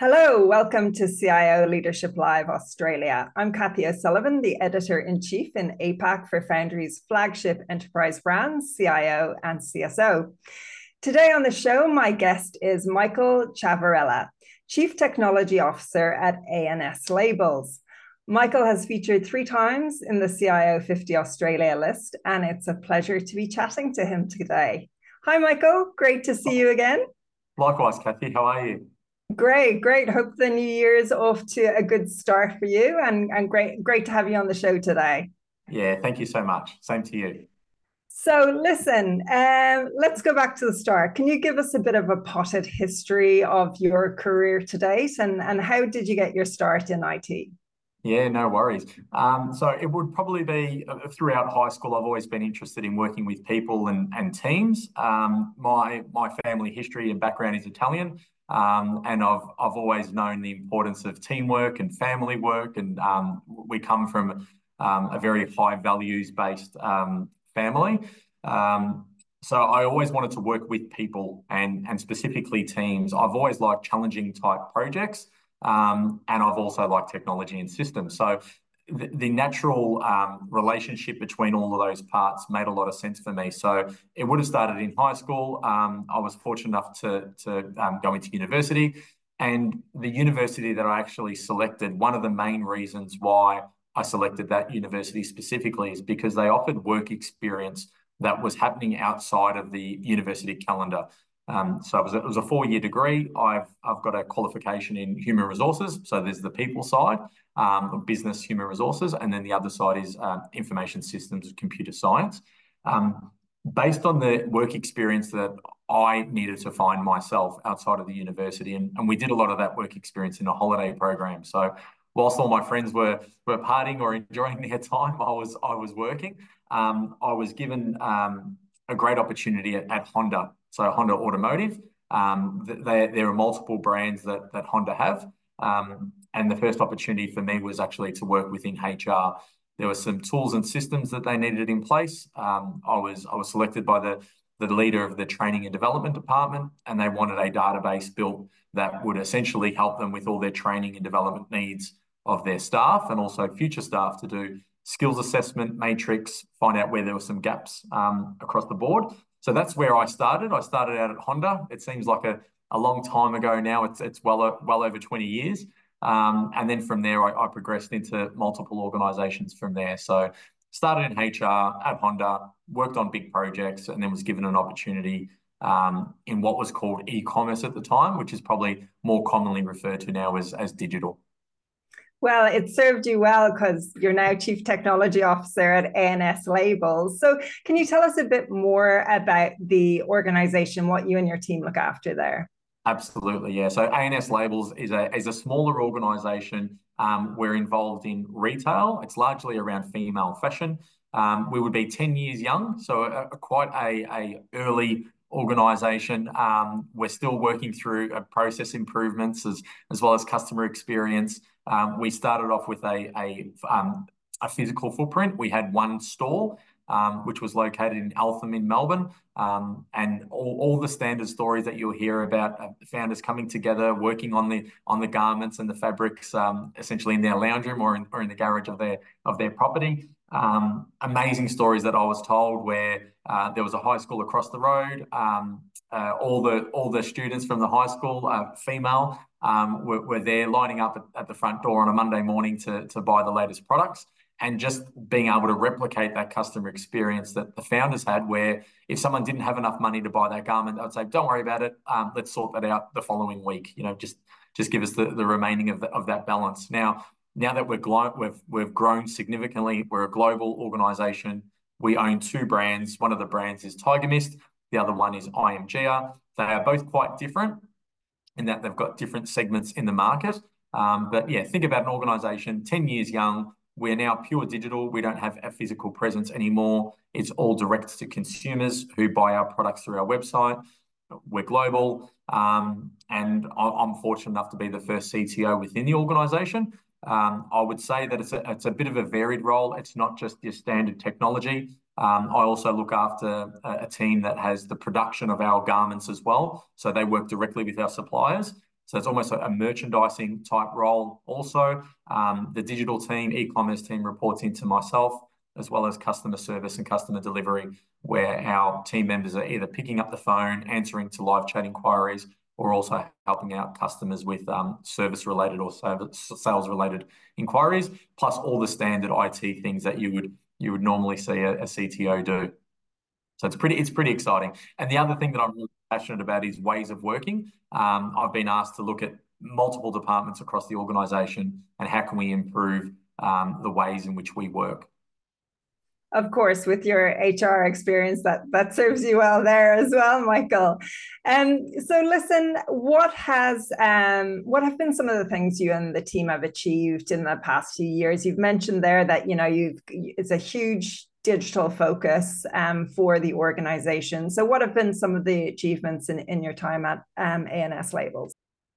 Hello, welcome to CIO Leadership Live Australia. I'm Kathy O'Sullivan, the editor in chief in APAC for Foundry's flagship enterprise brands, CIO and CSO. Today on the show, my guest is Michael Ciavarella, Chief Technology Officer at A&S Labels. Michael has featured three times in the CIO 50 Australia list, and it's a pleasure to be chatting to him today. Hi, Michael. Great to see you again. Likewise, Kathy. How are you? Great, great. Hope the new year is off to a good start for you, and, and great, great to have you on the show today. Yeah, thank you so much. Same to you. So, listen, um, let's go back to the start. Can you give us a bit of a potted history of your career to date, and, and how did you get your start in IT? Yeah, no worries. Um, so it would probably be uh, throughout high school. I've always been interested in working with people and, and teams. Um, my my family history and background is Italian, um, and I've I've always known the importance of teamwork and family work, and um, we come from um, a very high values based um, family. So I always wanted to work with people and and specifically teams. I've always liked challenging type projects, um, and I've also liked technology and systems. So the, the natural um, relationship between all of those parts made a lot of sense for me. So it would have started in high school. Um, I was fortunate enough to, to um, go into university. And the university that I actually selected, one of the main reasons why I selected that university specifically is because they offered work experience that was happening outside of the university calendar. Um, so it was a, it was a four-year degree. I've I've got a qualification in human resources. So there's the people side, um, business human resources, and then the other side is um, information systems, computer science. Um, based on the work experience that I needed to find myself outside of the university, and, and we did a lot of that work experience in a holiday program. So whilst all my friends were were partying or enjoying their time, I was I was working. Um, I was given um, a great opportunity at, at Honda so Honda Automotive. Um, there, are multiple brands that, that Honda have. Um, and the first opportunity for me was actually to work within HR. There were some tools and systems that they needed in place. Um, I was I was selected by the the leader of the training and development department, and they wanted a database built that would essentially help them with all their training and development needs of their staff and also future staff to do skills assessment matrix, find out where there were some gaps um, across the board, so that's where I started. I started out at Honda. It seems like a, a long time ago now. It's it's well well over 20 years. Um, and then from there, I, I, progressed into multiple organizations from there. So started in HR at Honda, worked on big projects, and then was given an opportunity um, in what was called e-commerce at the time, which is probably more commonly referred to now as, as digital. Well, it served you well because you're now Chief Technology Officer at A&S Labels. So, can you tell us a bit more about the organization, what you and your team look after there? Absolutely, yeah. So, A&S Labels is a, is a smaller organization. Um, we're involved in retail, it's largely around female fashion. Um, we would be 10 years young, so a, a quite a, a early organization. Um, we're still working through uh, process improvements as, as well as customer experience. Um, we started off with a, a, um, a physical footprint. We had one store, um, which was located in Eltham in Melbourne. Um, and all, all the standard stories that you'll hear about uh, founders coming together, working on the on the garments and the fabrics, um, essentially in their lounge room or in, or in the garage of their of their property. Um, amazing stories that I was told where uh, there was a high school across the road. Um, uh, all the all the students from the high school, uh, female, um, were, were, there lining up at, at, the front door on a Monday morning to, to buy the latest products. And just being able to replicate that customer experience that the founders had, where if someone didn't have enough money to buy that garment, I'd say, "Don't worry about it. Um, let's sort that out the following week." You know, just just give us the, the remaining of the, of that balance. Now, now that we're glo- we've we've grown significantly, we're a global organization. We own two brands. One of the brands is Tiger Mist. The other one is IMGR. They are both quite different in that they've got different segments in the market. Um, but yeah, think about an organization 10 years young. We're now pure digital. We don't have a physical presence anymore. It's all direct to consumers who buy our products through our website. We're global. Um, and I'm fortunate enough to be the first CTO within the organization. Um, I would say that it's a, it's a bit of a varied role. It's not just your standard technology. Um, I also look after a, a, team that has the production of our garments as well. So they work directly with our suppliers. So it's almost a merchandising type role. Also, um, the digital team, e-commerce team reports into myself, as well as customer service and customer delivery, where our team members are either picking up the phone, answering to live chat inquiries, or also helping out customers with um, service related or sales related inquiries, plus all the standard IT things that you would you would normally see a, a CTO do. So it's pretty it's pretty exciting. And the other thing that I'm really passionate about is ways of working. Um, I've been asked to look at multiple departments across the organisation and how can we improve um, the ways in which we work of course, with your HR experience, that that serves you well there as well, Michael. And um, so, listen, what has um, what have been some of the things you and the team have achieved in the past few years? You've mentioned there that you know you've it's a huge digital focus um, for the organization. So, what have been some of the achievements in, in your time at um, A&S Labels?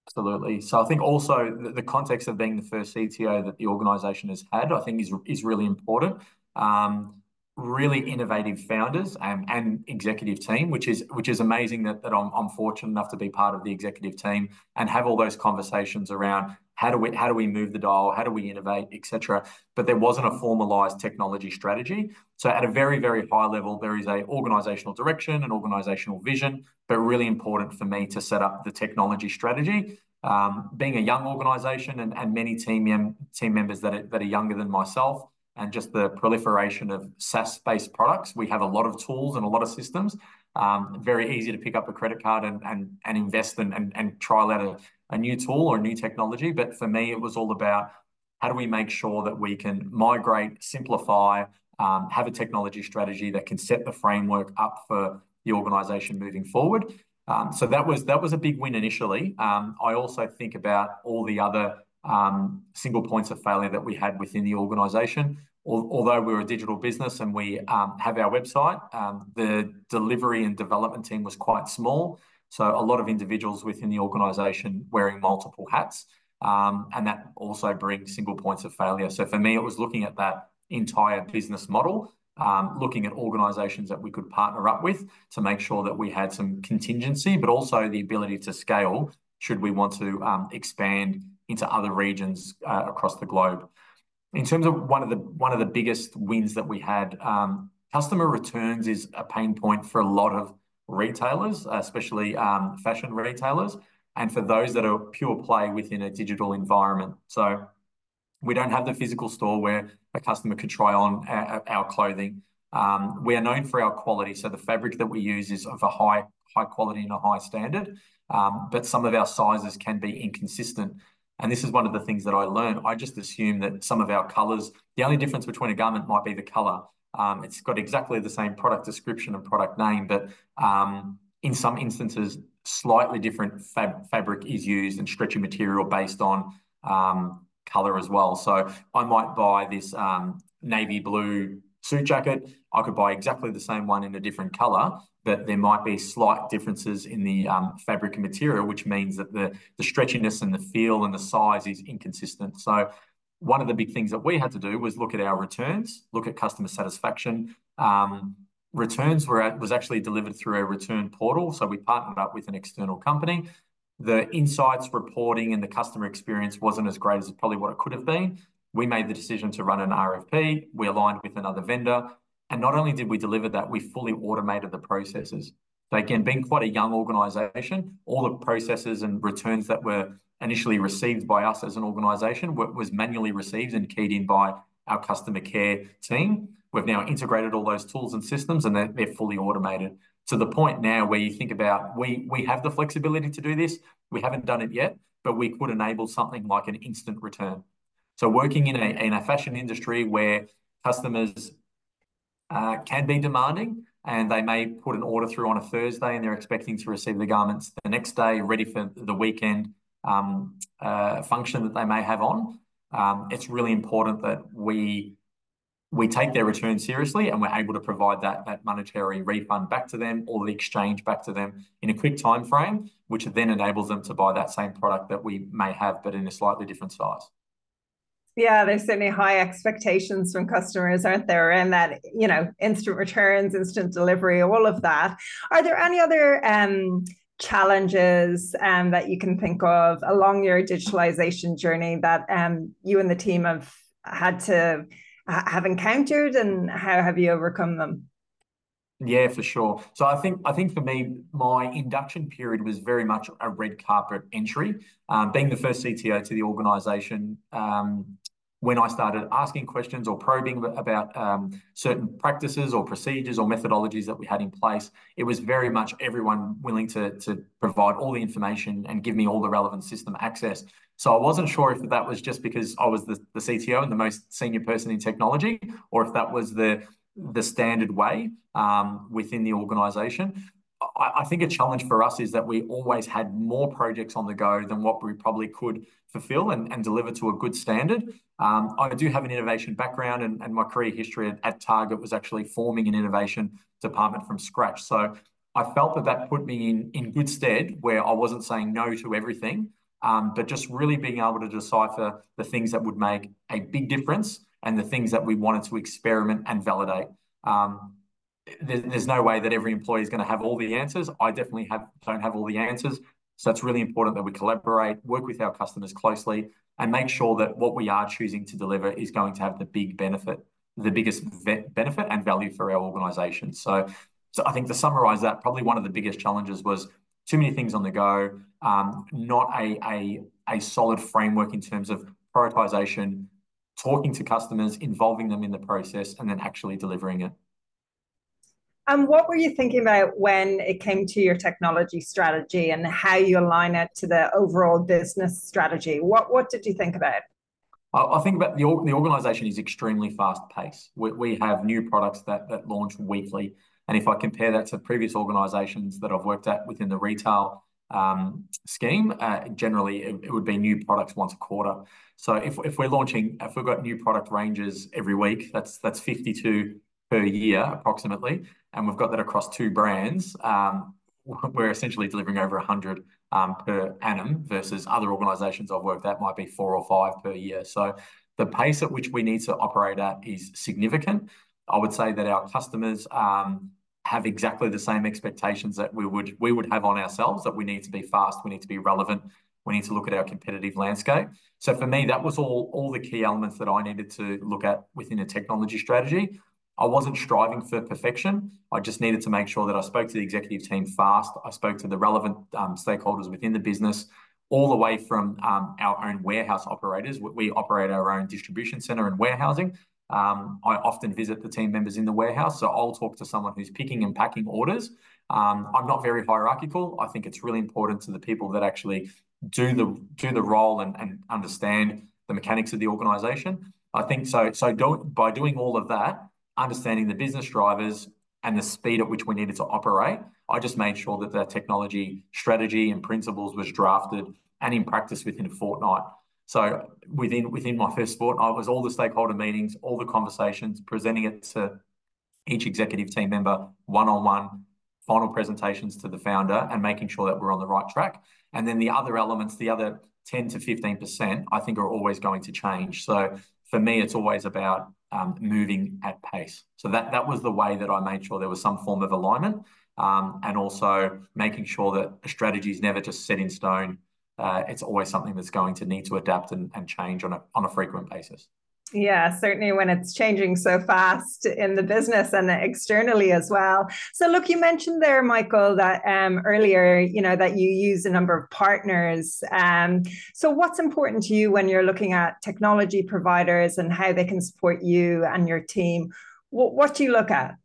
Absolutely. So I think also the, context of being the first CTO that the organisation has had, I think is is really important. Um, really innovative founders and, and executive team, which is which is amazing that, that I'm, I'm fortunate enough to be part of the executive team and have all those conversations around how do we how do we move the dial, how do we innovate, etc. But there wasn't a formalized technology strategy. So at a very very high level, there is a organizational direction, an organizational vision, but really important for me to set up the technology strategy. Um, being a young organization and, and many team team members that are, that are younger than myself and just the proliferation of SaaS-based products. We have a lot of tools and a lot of systems. Um, very easy to pick up a credit card and and, and invest and, and, and trial out a, new tool or a new technology. But for me, it was all about how do we make sure that we can migrate, simplify, um, have a technology strategy that can set the framework up for the organization moving forward. Um, so that was that was a big win initially. I also think about all the other um, single points of failure that we had within the organization. Although we're a digital business and we um, have our website, um, the delivery and development team was quite small. So a lot of individuals within the organization wearing multiple hats. And that also brings single points of failure. So for me, it was looking at that entire business model, looking at organizations that we could partner up with to make sure that we had some contingency, but also the ability to scale should we want to expand into other regions uh, across the globe. In terms of one of the one of the biggest wins that we had, um, customer returns is a pain point for a lot of retailers, especially um, fashion retailers, and for those that are pure play within a digital environment. So we don't have the physical store where a customer could try on our, our clothing. Um, we are known for our quality, so the fabric that we use is of a high high quality and a high standard. But some of our sizes can be inconsistent. And this is one of the things that I learned. I just assume that some of our colors, the only difference between a garment might be the color. Um, it's got exactly the same product description and product name, but um, in some instances, slightly different fab fabric is used and stretchy material based on um, color as well. So I might buy this um, navy blue suit jacket. I could buy exactly the same one in a different color, but there might be slight differences in the um, fabric and material, which means that the, the stretchiness and the feel and the size is inconsistent. So one of the big things that we had to do was look at our returns, look at customer satisfaction. Um, returns were at, was actually delivered through a return portal. So we partnered up with an external company. The insights reporting and the customer experience wasn't as great as probably what it could have been. We made the decision to run an RFP. We aligned with another vendor. And not only did we deliver that, we fully automated the processes. So again, being quite a young organization, all the processes and returns that were initially received by us as an organization was manually received and keyed in by our customer care team. We've now integrated all those tools and systems and they're, they're fully automated to the point now where you think about we we have the flexibility to do this. We haven't done it yet, but we could enable something like an instant return. So working in a, in a fashion industry where customers uh, can be demanding, and they may put an order through on a Thursday, and they're expecting to receive the garments the next day, ready for the weekend um, uh, function that they may have on. Um, it's really important that we we take their return seriously and we're able to provide that, that monetary refund back to them or the exchange back to them in a quick time frame, which then enables them to buy that same product that we may have, but in a slightly different size. Yeah, there's certainly high expectations from customers, aren't there? And that, you know, instant returns, instant delivery, all of that. Are there any other um, challenges um, that you can think of along your digitalization journey that um, you and the team have had to have encountered and how have you overcome them? Yeah, for sure. So I think I think for me, my induction period was very much a red carpet entry. Um, being the first CTO to the organisation, um, when I started asking questions or probing about um, certain practices or procedures or methodologies that we had in place, it was very much everyone willing to, to provide all the information and give me all the relevant system access. So I wasn't sure if that was just because I was the, the CTO and the most senior person in technology, or if that was the the standard way um, within the organisation. I, I think a challenge for us is that we always had more projects on the go than what we probably could fulfill and, and deliver to a good standard. Um, I do have an innovation background, and, and my career history at, at, Target was actually forming an innovation department from scratch. So I felt that that put me in, in good stead where I wasn't saying no to everything, um, but just really being able to decipher the things that would make a big difference and the things that we wanted to experiment and validate. Um, there, there's no way that every employee is going to have all the answers. I definitely have don't have all the answers. So it's really important that we collaborate, work with our customers closely, and make sure that what we are choosing to deliver is going to have the big benefit, the biggest benefit and value for our organisation. So, so I think to summarise that, probably one of the biggest challenges was too many things on the go, um, not a, a, a solid framework in terms of prioritisation, talking to customers, involving them in the process, and then actually delivering it. And what were you thinking about when it came to your technology strategy and how you align it to the overall business strategy? What what did you think about? I think about the the organisation is extremely fast paced. We, we have new products that that launch weekly, and if I compare that to previous organisations that I've worked at within the retail um, scheme, uh, generally it, it, would be new products once a quarter. So if, if we're launching, if we've got new product ranges every week, that's that's 52 per year approximately, and we've got that across two brands. Um, we're essentially delivering over 100 um, per annum versus other organisations I've worked at might be four or five per year. So the pace at which we need to operate at is significant. I would say that our customers um, have exactly the same expectations that we would we would have on ourselves. That we need to be fast, we need to be relevant, we need to look at our competitive landscape. So for me, that was all all the key elements that I needed to look at within a technology strategy. I wasn't striving for perfection. I just needed to make sure that I spoke to the executive team fast. I spoke to the relevant um, stakeholders within the business, all the way from um, our own warehouse operators. We operate our own distribution center and warehousing. Um, I often visit the team members in the warehouse, so I'll talk to someone who's picking and packing orders. Um, I'm not very hierarchical. I think it's really important to the people that actually do the do the role and, and understand the mechanics of the organisation. I think so. So do, by doing all of that, understanding the business drivers and the speed at which we needed to operate, I just made sure that the technology strategy and principles was drafted and in practice within a fortnight. So within within my first fortnight was all the stakeholder meetings, all the conversations, presenting it to each executive team member one on one, final presentations to the founder, and making sure that we're on the right track. And then the other elements, the other 10 to 15%, I think are always going to change. So for me, it's always about um, moving at pace. So that that was the way that I made sure there was some form of alignment, um, and also making sure that a strategy is never just set in stone. Uh, it's always something that's going to need to adapt and, and change on a on a frequent basis. Yeah, certainly when it's changing so fast in the business and externally as well. So, look, you mentioned there, Michael, that um, earlier, you know, that you use a number of partners. Um, so, what's important to you when you're looking at technology providers and how they can support you and your team? What, what do you look at?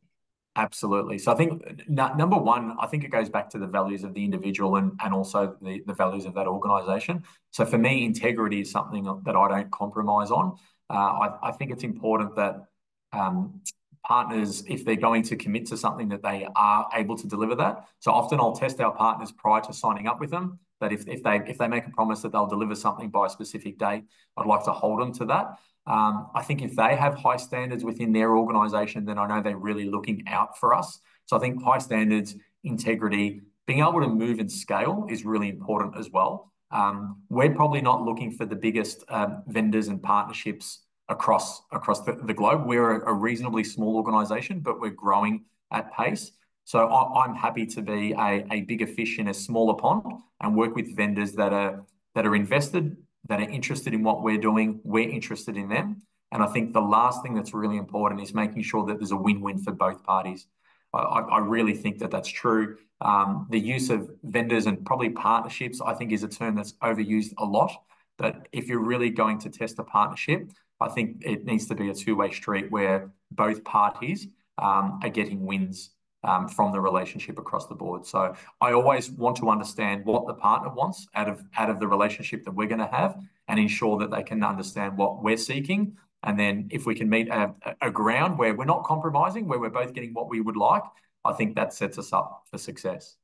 Absolutely. So I think n- number one, I think it goes back to the values of the individual and, and also the, the values of that organization. So for me, integrity is something that I don't compromise on. Uh, I, I, think it's important that um, partners, if they're going to commit to something, that they are able to deliver that. So often I'll test our partners prior to signing up with them. That if, if they if they make a promise that they'll deliver something by a specific date, I'd like to hold them to that. Um, I think if they have high standards within their organisation, then I know they're really looking out for us. So I think high standards, integrity, being able to move and scale is really important as well. Um, we're probably not looking for the biggest um, vendors and partnerships across across the, the globe. We're a, a reasonably small organisation, but we're growing at pace. So I, am happy to be a, a bigger fish in a smaller pond and work with vendors that are that are invested, that are interested in what we're doing. We're interested in them. And I think the last thing that's really important is making sure that there's a win-win for both parties. I, I really think that that's true. Um, the use of vendors and probably partnerships, I think, is a term that's overused a lot. But if you're really going to test a partnership, I think it needs to be a two-way street where both parties um, are getting wins um, from the relationship across the board. So I always want to understand what the partner wants out of out of the relationship that we're going to have, and ensure that they can understand what we're seeking. And then if we can meet a, a ground where we're not compromising, where we're both getting what we would like, I think that sets us up for success.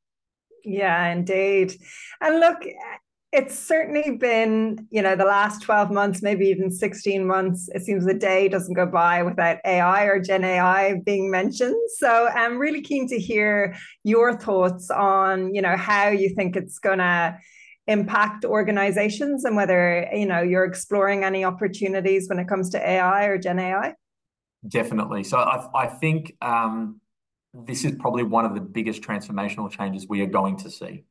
Yeah, indeed. And look, it's certainly been, you know, the last 12 months, maybe even 16 months. It seems the day doesn't go by without AI or Gen AI being mentioned. So I'm really keen to hear your thoughts on, you know, how you think it's going to impact organizations and whether, you know, you're exploring any opportunities when it comes to AI or Gen AI. Definitely. So I, I think um, this is probably one of the biggest transformational changes we are going to see.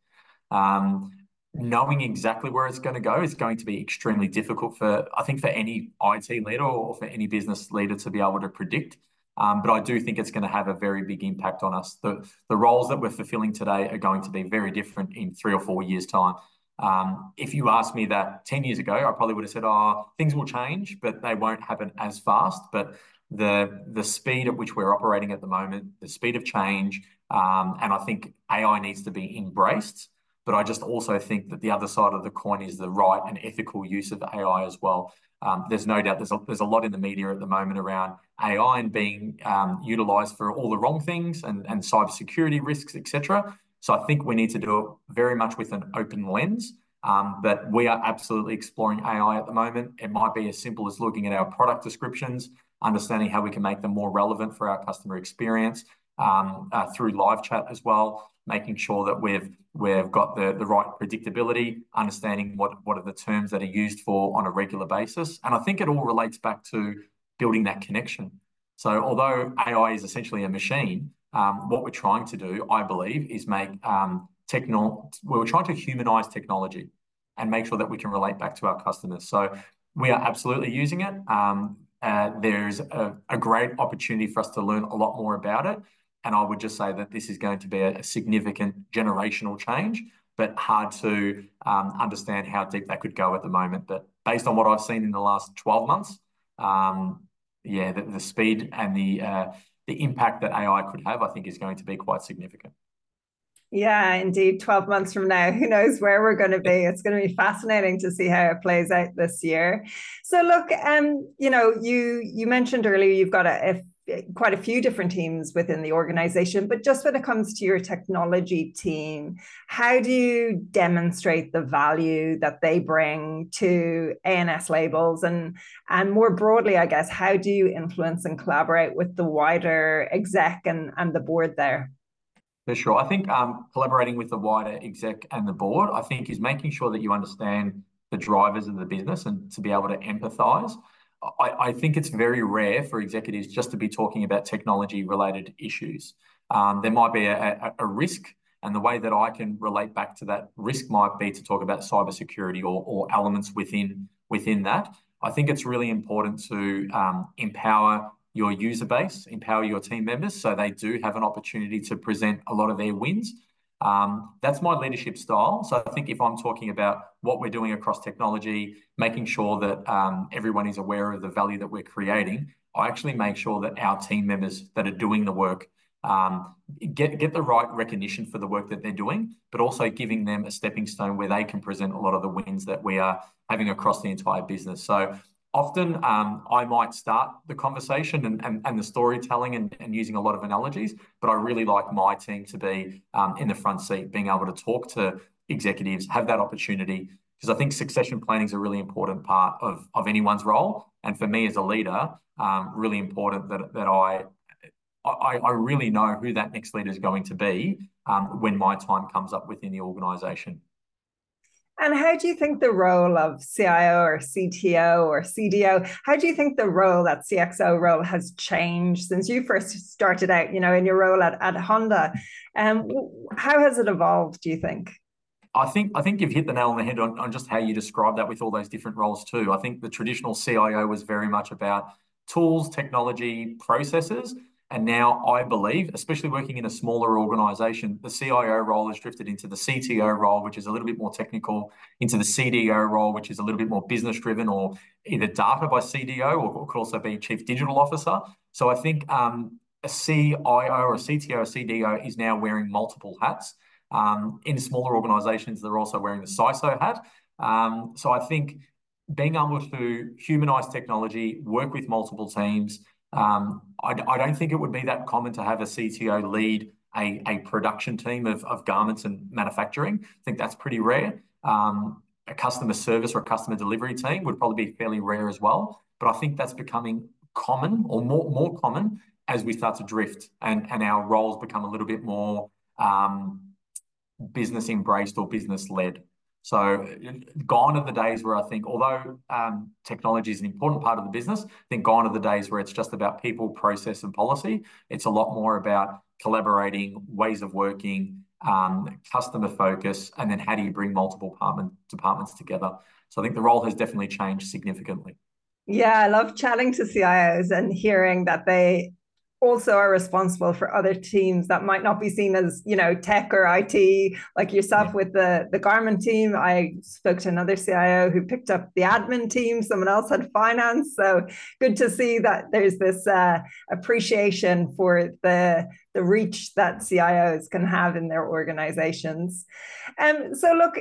Um, knowing exactly where it's going to go is going to be extremely difficult for, I think, for any IT leader or for any business leader to be able to predict. Um, but I do think it's going to have a very big impact on us. The, the roles that we're fulfilling today are going to be very different in three or four years' time. Um, if you asked me that 10 years ago, I probably would have said, oh, things will change, but they won't happen as fast. But the, the speed at which we're operating at the moment, the speed of change, um, and I think AI needs to be embraced. But I just also think that the other side of the coin is the right and ethical use of AI as well. Um, there's no doubt there's a, there's a lot in the media at the moment around AI and being um, utilized for all the wrong things and, and cybersecurity risks, etc. So I think we need to do it very much with an open lens. Um, but we are absolutely exploring AI at the moment. It might be as simple as looking at our product descriptions, understanding how we can make them more relevant for our customer experience um, uh, through live chat as well making sure that we've we've got the, the right predictability, understanding what, what are the terms that are used for on a regular basis. And I think it all relates back to building that connection. So although AI is essentially a machine, um, what we're trying to do, I believe, is make um, techno we're trying to humanize technology and make sure that we can relate back to our customers. So we are absolutely using it. Um, uh, there's a, a great opportunity for us to learn a lot more about it. And I would just say that this is going to be a significant generational change, but hard to um, understand how deep that could go at the moment. But based on what I've seen in the last 12 months, um, yeah, the, the, speed and the uh, the impact that AI could have, I think, is going to be quite significant. Yeah, indeed. 12 months from now, who knows where we're going to be? It's going to be fascinating to see how it plays out this year. So look, um, you know, you you mentioned earlier you've got a, a quite a few different teams within the organization, but just when it comes to your technology team, how do you demonstrate the value that they bring to A&S labels? And, and more broadly, I guess, how do you influence and collaborate with the wider exec and, and the board there? For sure. I think um, collaborating with the wider exec and the board, I think, is making sure that you understand the drivers of the business and to be able to empathize. I, I, think it's very rare for executives just to be talking about technology related issues. Um, there might be a, a, a, risk, and the way that I can relate back to that risk might be to talk about cybersecurity or, or elements within within that. I think it's really important to um, empower your user base, empower your team members, so they do have an opportunity to present a lot of their wins. Um, that's my leadership style. So I think if I'm talking about what we're doing across technology, making sure that um, everyone is aware of the value that we're creating, I actually make sure that our team members that are doing the work um, get get the right recognition for the work that they're doing, but also giving them a stepping stone where they can present a lot of the wins that we are having across the entire business. So often um, I might start the conversation and, and, and the storytelling and, and, using a lot of analogies, but I really like my team to be um, in the front seat, being able to talk to executives, have that opportunity, because I think succession planning is a really important part of, of anyone's role. And for me as a leader, um, really important that, that I, I, I really know who that next leader is going to be um, when my time comes up within the organisation. And how do you think the role of CIO or CTO or CDO, how do you think the role, that CXO role has changed since you first started out, you know, in your role at, at Honda? Um, how has it evolved, do you think? I think I think you've hit the nail on the head on, on just how you describe that with all those different roles too. I think the traditional CIO was very much about tools, technology, processes. And now I believe, especially working in a smaller organization, the CIO role has drifted into the CTO role, which is a little bit more technical, into the CDO role, which is a little bit more business driven or either data by CDO or could also be chief digital officer. So I think um, a CIO or a CTO or CDO is now wearing multiple hats. Um, in smaller organizations, they're also wearing the CISO hat. Um, so I think being able to humanize technology, work with multiple teams, um, I, I, don't think it would be that common to have a CTO lead a, a production team of, of garments and manufacturing. I think that's pretty rare. Um, a customer service or a customer delivery team would probably be fairly rare as well. But I think that's becoming common or more, more common as we start to drift and, and our roles become a little bit more um, business embraced or business led. So gone are the days where I think, although um, technology is an important part of the business, I think gone are the days where it's just about people, process, and policy. It's a lot more about collaborating, ways of working, um, customer focus, and then how do you bring multiple department, departments together. So I think the role has definitely changed significantly. Yeah, I love chatting to CIOs and hearing that they also are responsible for other teams that might not be seen as you know tech or IT like yourself with the the garment team. I spoke to another CIO who picked up the admin team. Someone else had finance. So good to see that there's this uh, appreciation for the the reach that CIOs can have in their organizations. And um, so look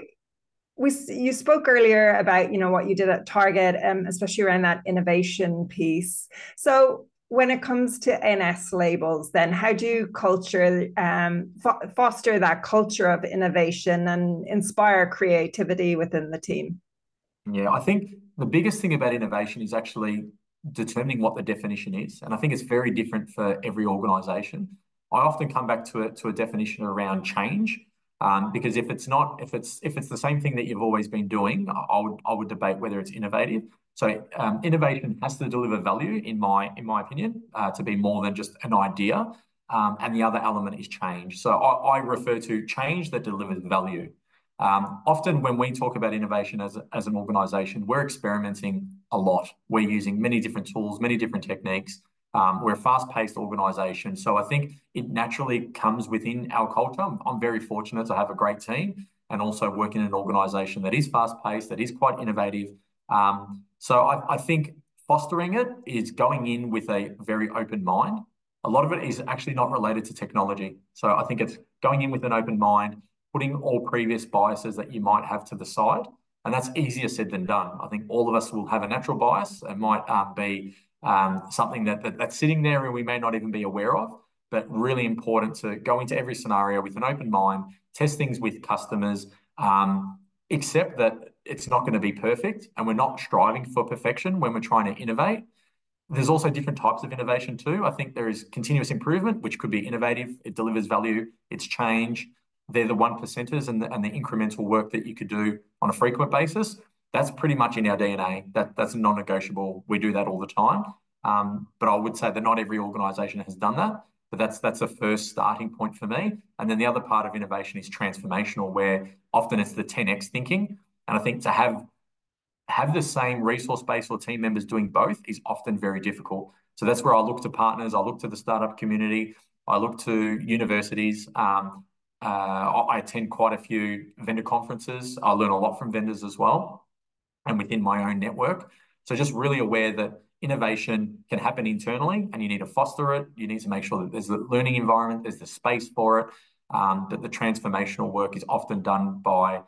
we you spoke earlier about you know what you did at Target um, especially around that innovation piece. So when it comes to NS labels, then how do you culture um, fo- foster that culture of innovation and inspire creativity within the team? Yeah, I think the biggest thing about innovation is actually determining what the definition is, and I think it's very different for every organisation. I often come back to it to a definition around change, um, because if it's not, if it's if it's the same thing that you've always been doing, I would I would debate whether it's innovative. So um, innovation has to deliver value, in my in my opinion, uh, to be more than just an idea. Um, and the other element is change. So I, I refer to change that delivers value. Um, often when we talk about innovation as, a, as an organization, we're experimenting a lot. We're using many different tools, many different techniques. Um, we're a fast-paced organization. So I think it naturally comes within our culture. I'm, very fortunate to have a great team and also work in an organization that is fast-paced, that is quite innovative, um, so I, I think fostering it is going in with a very open mind. A lot of it is actually not related to technology. So I think it's going in with an open mind, putting all previous biases that you might have to the side. And that's easier said than done. I think all of us will have a natural bias. It might um, be um, something that, that, that's sitting there and we may not even be aware of, but really important to go into every scenario with an open mind, test things with customers, um, accept that it's not going to be perfect and we're not striving for perfection when we're trying to innovate. There's also different types of innovation too. I think there is continuous improvement, which could be innovative. It delivers value. It's change. They're the one percenters and the, and the incremental work that you could do on a frequent basis. That's pretty much in our DNA. That that's non-negotiable. We do that all the time. Um, but I would say that not every organisation has done that. But that's that's a first starting point for me. And then the other part of innovation is transformational, where often it's the 10x thinking. And I think to have have the same resource base or team members doing both is often very difficult. So that's where I look to partners, I look to the startup community, I look to universities. Um, uh, I attend quite a few vendor conferences. I learn a lot from vendors as well, and within my own network. So just really aware that innovation can happen internally, and you need to foster it. You need to make sure that there's the learning environment, there's the space for it. Um, that the transformational work is often done by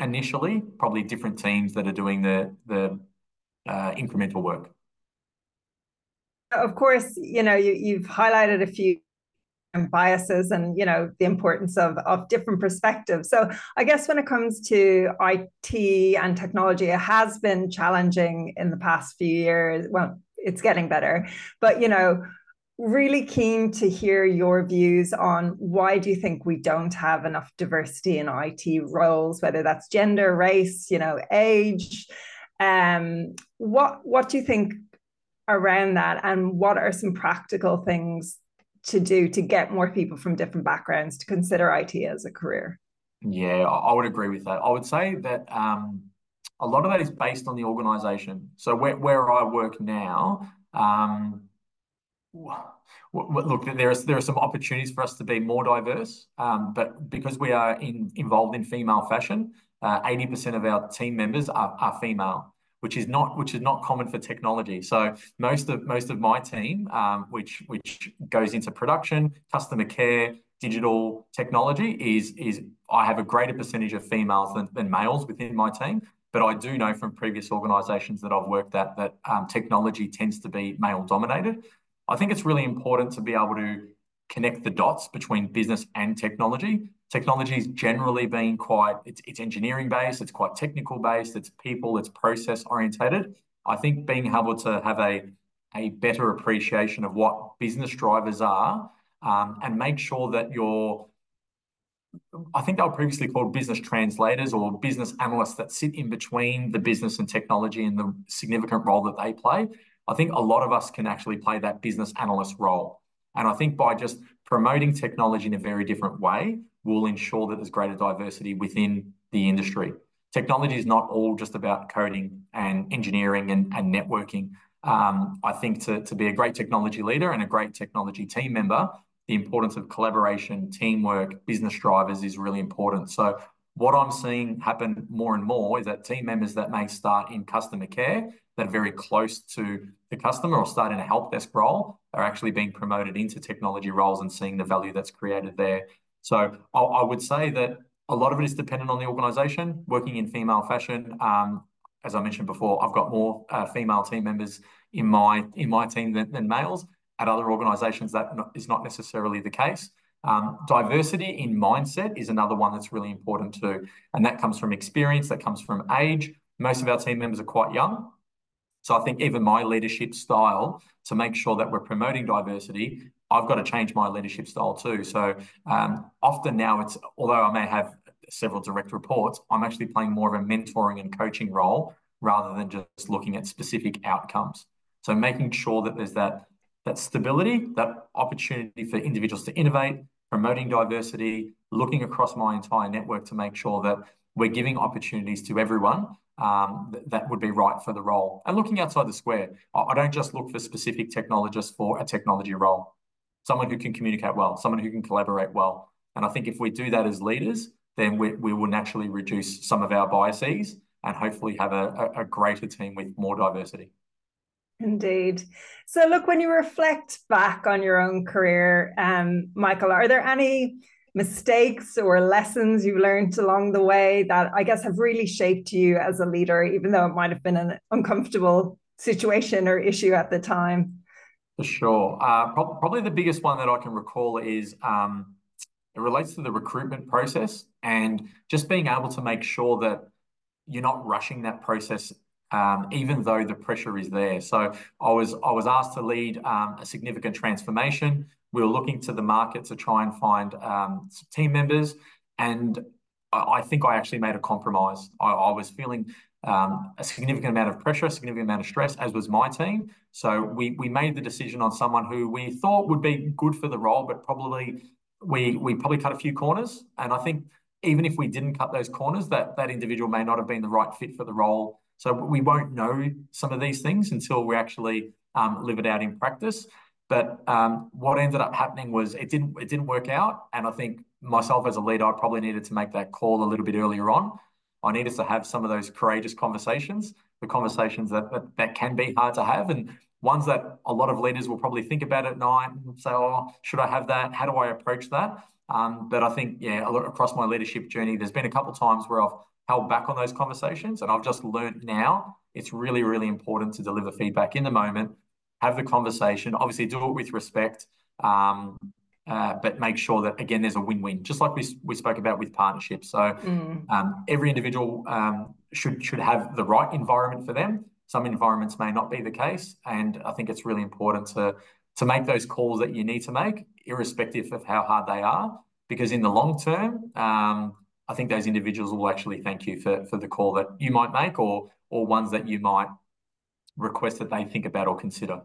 initially probably different teams that are doing the the uh, incremental work. Of course, you know you, you've highlighted a few biases and you know the importance of of different perspectives. So i guess when it comes to it and technology it has been challenging in the past few years. Well it's getting better. But you know really keen to hear your views on why do you think we don't have enough diversity in IT roles, whether that's gender, race, you know, age. Um, what what do you think around that, and what are some practical things to do to get more people from different backgrounds to consider IT as a career? Yeah, I would agree with that. I would say that um, a lot of that is based on the organisation. So where where I work now. Um, look, there are some opportunities for us to be more diverse, um, but because we are involved in female fashion, uh, eighty uh, percent of our team members are, female, which is not common for technology. So most of my team, um, which goes into production, customer care, digital technology, is I have a greater percentage of females than, males within my team. But I do know from previous organisations that I've worked at that um, technology tends to be male dominated. I think it's really important to be able to connect the dots between business and technology. Technology is generally being quite, it's, it's engineering based, it's quite technical based, it's people, it's process orientated. I think being able to have a, a better appreciation of what business drivers are um, and make sure that you're I think they were previously called business translators or business analysts that sit in between the business and technology and the significant role that they play. I think a lot of us can actually play that business analyst role. And I think by just promoting technology in a very different way, we'll ensure that there's greater diversity within the industry. Technology is not all just about coding and engineering and, and networking. Um, I think to, to be a great technology leader and a great technology team member, the importance of collaboration, teamwork, business drivers is really important. So what I'm seeing happen more and more is that team members that may start in customer care that are very close to the customer or start in a help desk role are actually being promoted into technology roles and seeing the value that's created there. So I, I would say that a lot of it is dependent on the organisation. Working in female fashion, um, as I mentioned before, I've got more uh, female team members in my in my team than, than males. At other organisations, that is not necessarily the case. Um, diversity in mindset is another one that's really important too, and that comes from experience, that comes from age. Most of our team members are quite young, so I think even my leadership style to make sure that we're promoting diversity, I've got to change my leadership style too. So um, often now it's, although I may have several direct reports, I'm actually playing more of a mentoring and coaching role rather than just looking at specific outcomes. So making sure that there's that, that stability, that opportunity for individuals to innovate, promoting diversity, looking across my entire network to make sure that we're giving opportunities to everyone um, that would be right for the role. And looking outside the square, I don't just look for specific technologists for a technology role. Someone who can communicate well, someone who can collaborate well. And I think if we do that as leaders, then we, we will naturally reduce some of our biases and hopefully have a, a, a greater team with more diversity. Indeed. So, look, when you reflect back on your own career, um, Michael, are there any mistakes or lessons you've learned along the way that I guess have really shaped you as a leader, even though it might have been an uncomfortable situation or issue at the time? For sure. Uh, pro- probably the biggest one that I can recall is um, it relates to the recruitment process and just being able to make sure that you're not rushing that process um, even though the pressure is there. So I was I was asked to lead um, a significant transformation we were looking to the market to try and find um, team members, and I think I actually made a compromise. I, I was feeling um, a significant amount of pressure, a significant amount of stress, as was my team. So we we made the decision on someone who we thought would be good for the role, but probably we we probably cut a few corners. And I think even if we didn't cut those corners, that that individual may not have been the right fit for the role. So we won't know some of these things until we actually um, live it out in practice. But um, what ended up happening was it didn't it didn't work out, and I think myself as a leader, I probably needed to make that call a little bit earlier on. I needed to have some of those courageous conversations, the conversations that that, that can be hard to have, and ones that a lot of leaders will probably think about at night and say, "Oh, should I have that? How do I approach that?" Um, but I think, yeah, across my leadership journey, there's been a couple times where I've held back on those conversations, and I've just learned now it's really, really important to deliver feedback in the moment have the conversation. Obviously, do it with respect, um, uh, but make sure that again there's a win-win, just like we we spoke about with partnerships. So mm. um, every individual um, should should have the right environment for them. Some environments may not be the case, and I think it's really important to to make those calls that you need to make, irrespective of how hard they are, because in the long term, um, I think those individuals will actually thank you for, for the call that you might make or, or ones that you might request that they think about or consider.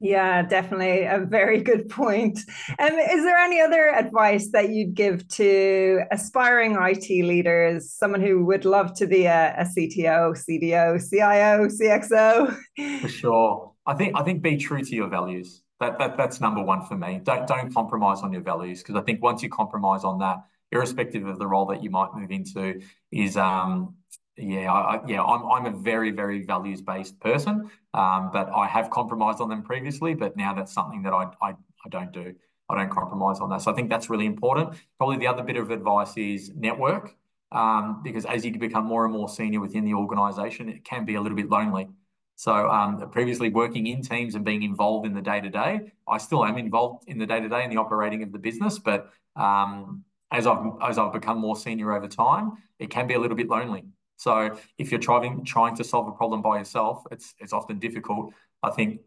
Yeah, definitely a very good point. Um, is there any other advice that you'd give to aspiring IT leaders, someone who would love to be a, a CTO, CDO, CIO, CXO? For sure. I think I think be true to your values. That, that that's number one for me. Don't don't compromise on your values because I think once you compromise on that, irrespective of the role that you might move into, is um yeah, I, yeah, I'm I'm a very very values based person, um, but I have compromised on them previously, but now that's something that I I, I don't do. I don't compromise on that. So I think that's really important. Probably the other bit of advice is network, um, because as you become more and more senior within the organisation, it can be a little bit lonely. So um, previously working in teams and being involved in the day to day, I still am involved in the day to day in the operating of the business. But um, as I've as I've become more senior over time, it can be a little bit lonely. So if you're trying trying to solve a problem by yourself, it's it's often difficult. I think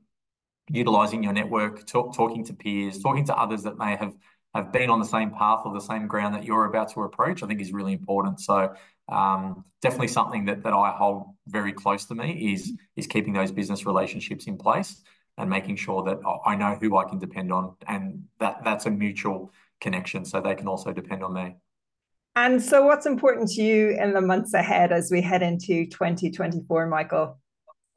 utilizing your network, talk, talking to peers, talking to others that may have have been on the same path or the same ground that you're about to approach, I think is really important. So um, definitely something that that I hold very close to me is is keeping those business relationships in place and making sure that I know who I can depend on, and that that's a mutual connection, so they can also depend on me. And so, what's important to you in the months ahead as we head into 2024, Michael?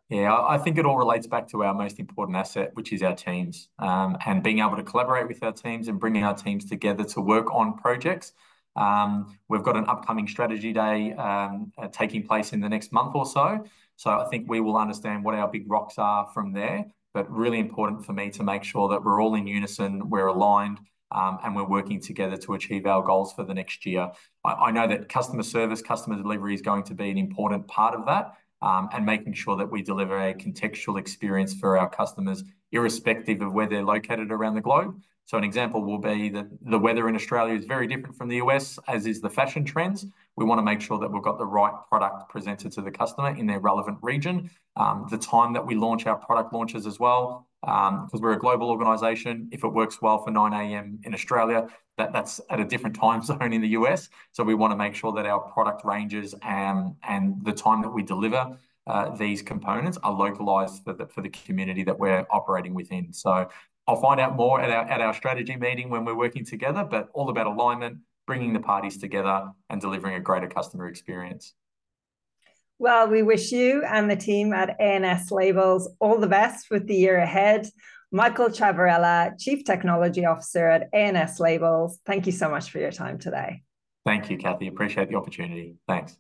Yeah, I think it all relates back to our most important asset, which is our teams, um, and being able to collaborate with our teams and bringing our teams together to work on projects um, we've got an upcoming strategy day um, uh, taking place in the next month or so. So I think we will understand what our big rocks are from there. But really important for me to make sure that we're all in unison, we're aligned, um, and we're working together to achieve our goals for the next year. I, I, know that customer service, customer delivery is going to be an important part of that, um, and making sure that we deliver a contextual experience for our customers, irrespective of where they're located around the globe. So an example will be that the weather in Australia is very different from the US, as is the fashion trends. We want to make sure that we've got the right product presented to the customer in their relevant region. Um, the time that we launch our product launches as well, because um, we're a global organization. If it works well for 9 a.m. in Australia, that, that's at a different time zone in the US. So we want to make sure that our product ranges and, and the time that we deliver uh, these components are localized for the, for the community that we're operating within. So I'll find out more at our, at our strategy meeting when we're working together, but all about alignment, bringing the parties together and delivering a greater customer experience. Well, we wish you and the team at A&S Labels all the best with the year ahead. Michael Ciavarella, Chief Technology Officer at A&S Labels, thank you so much for your time today. Thank you, Kathy. Appreciate the opportunity. Thanks.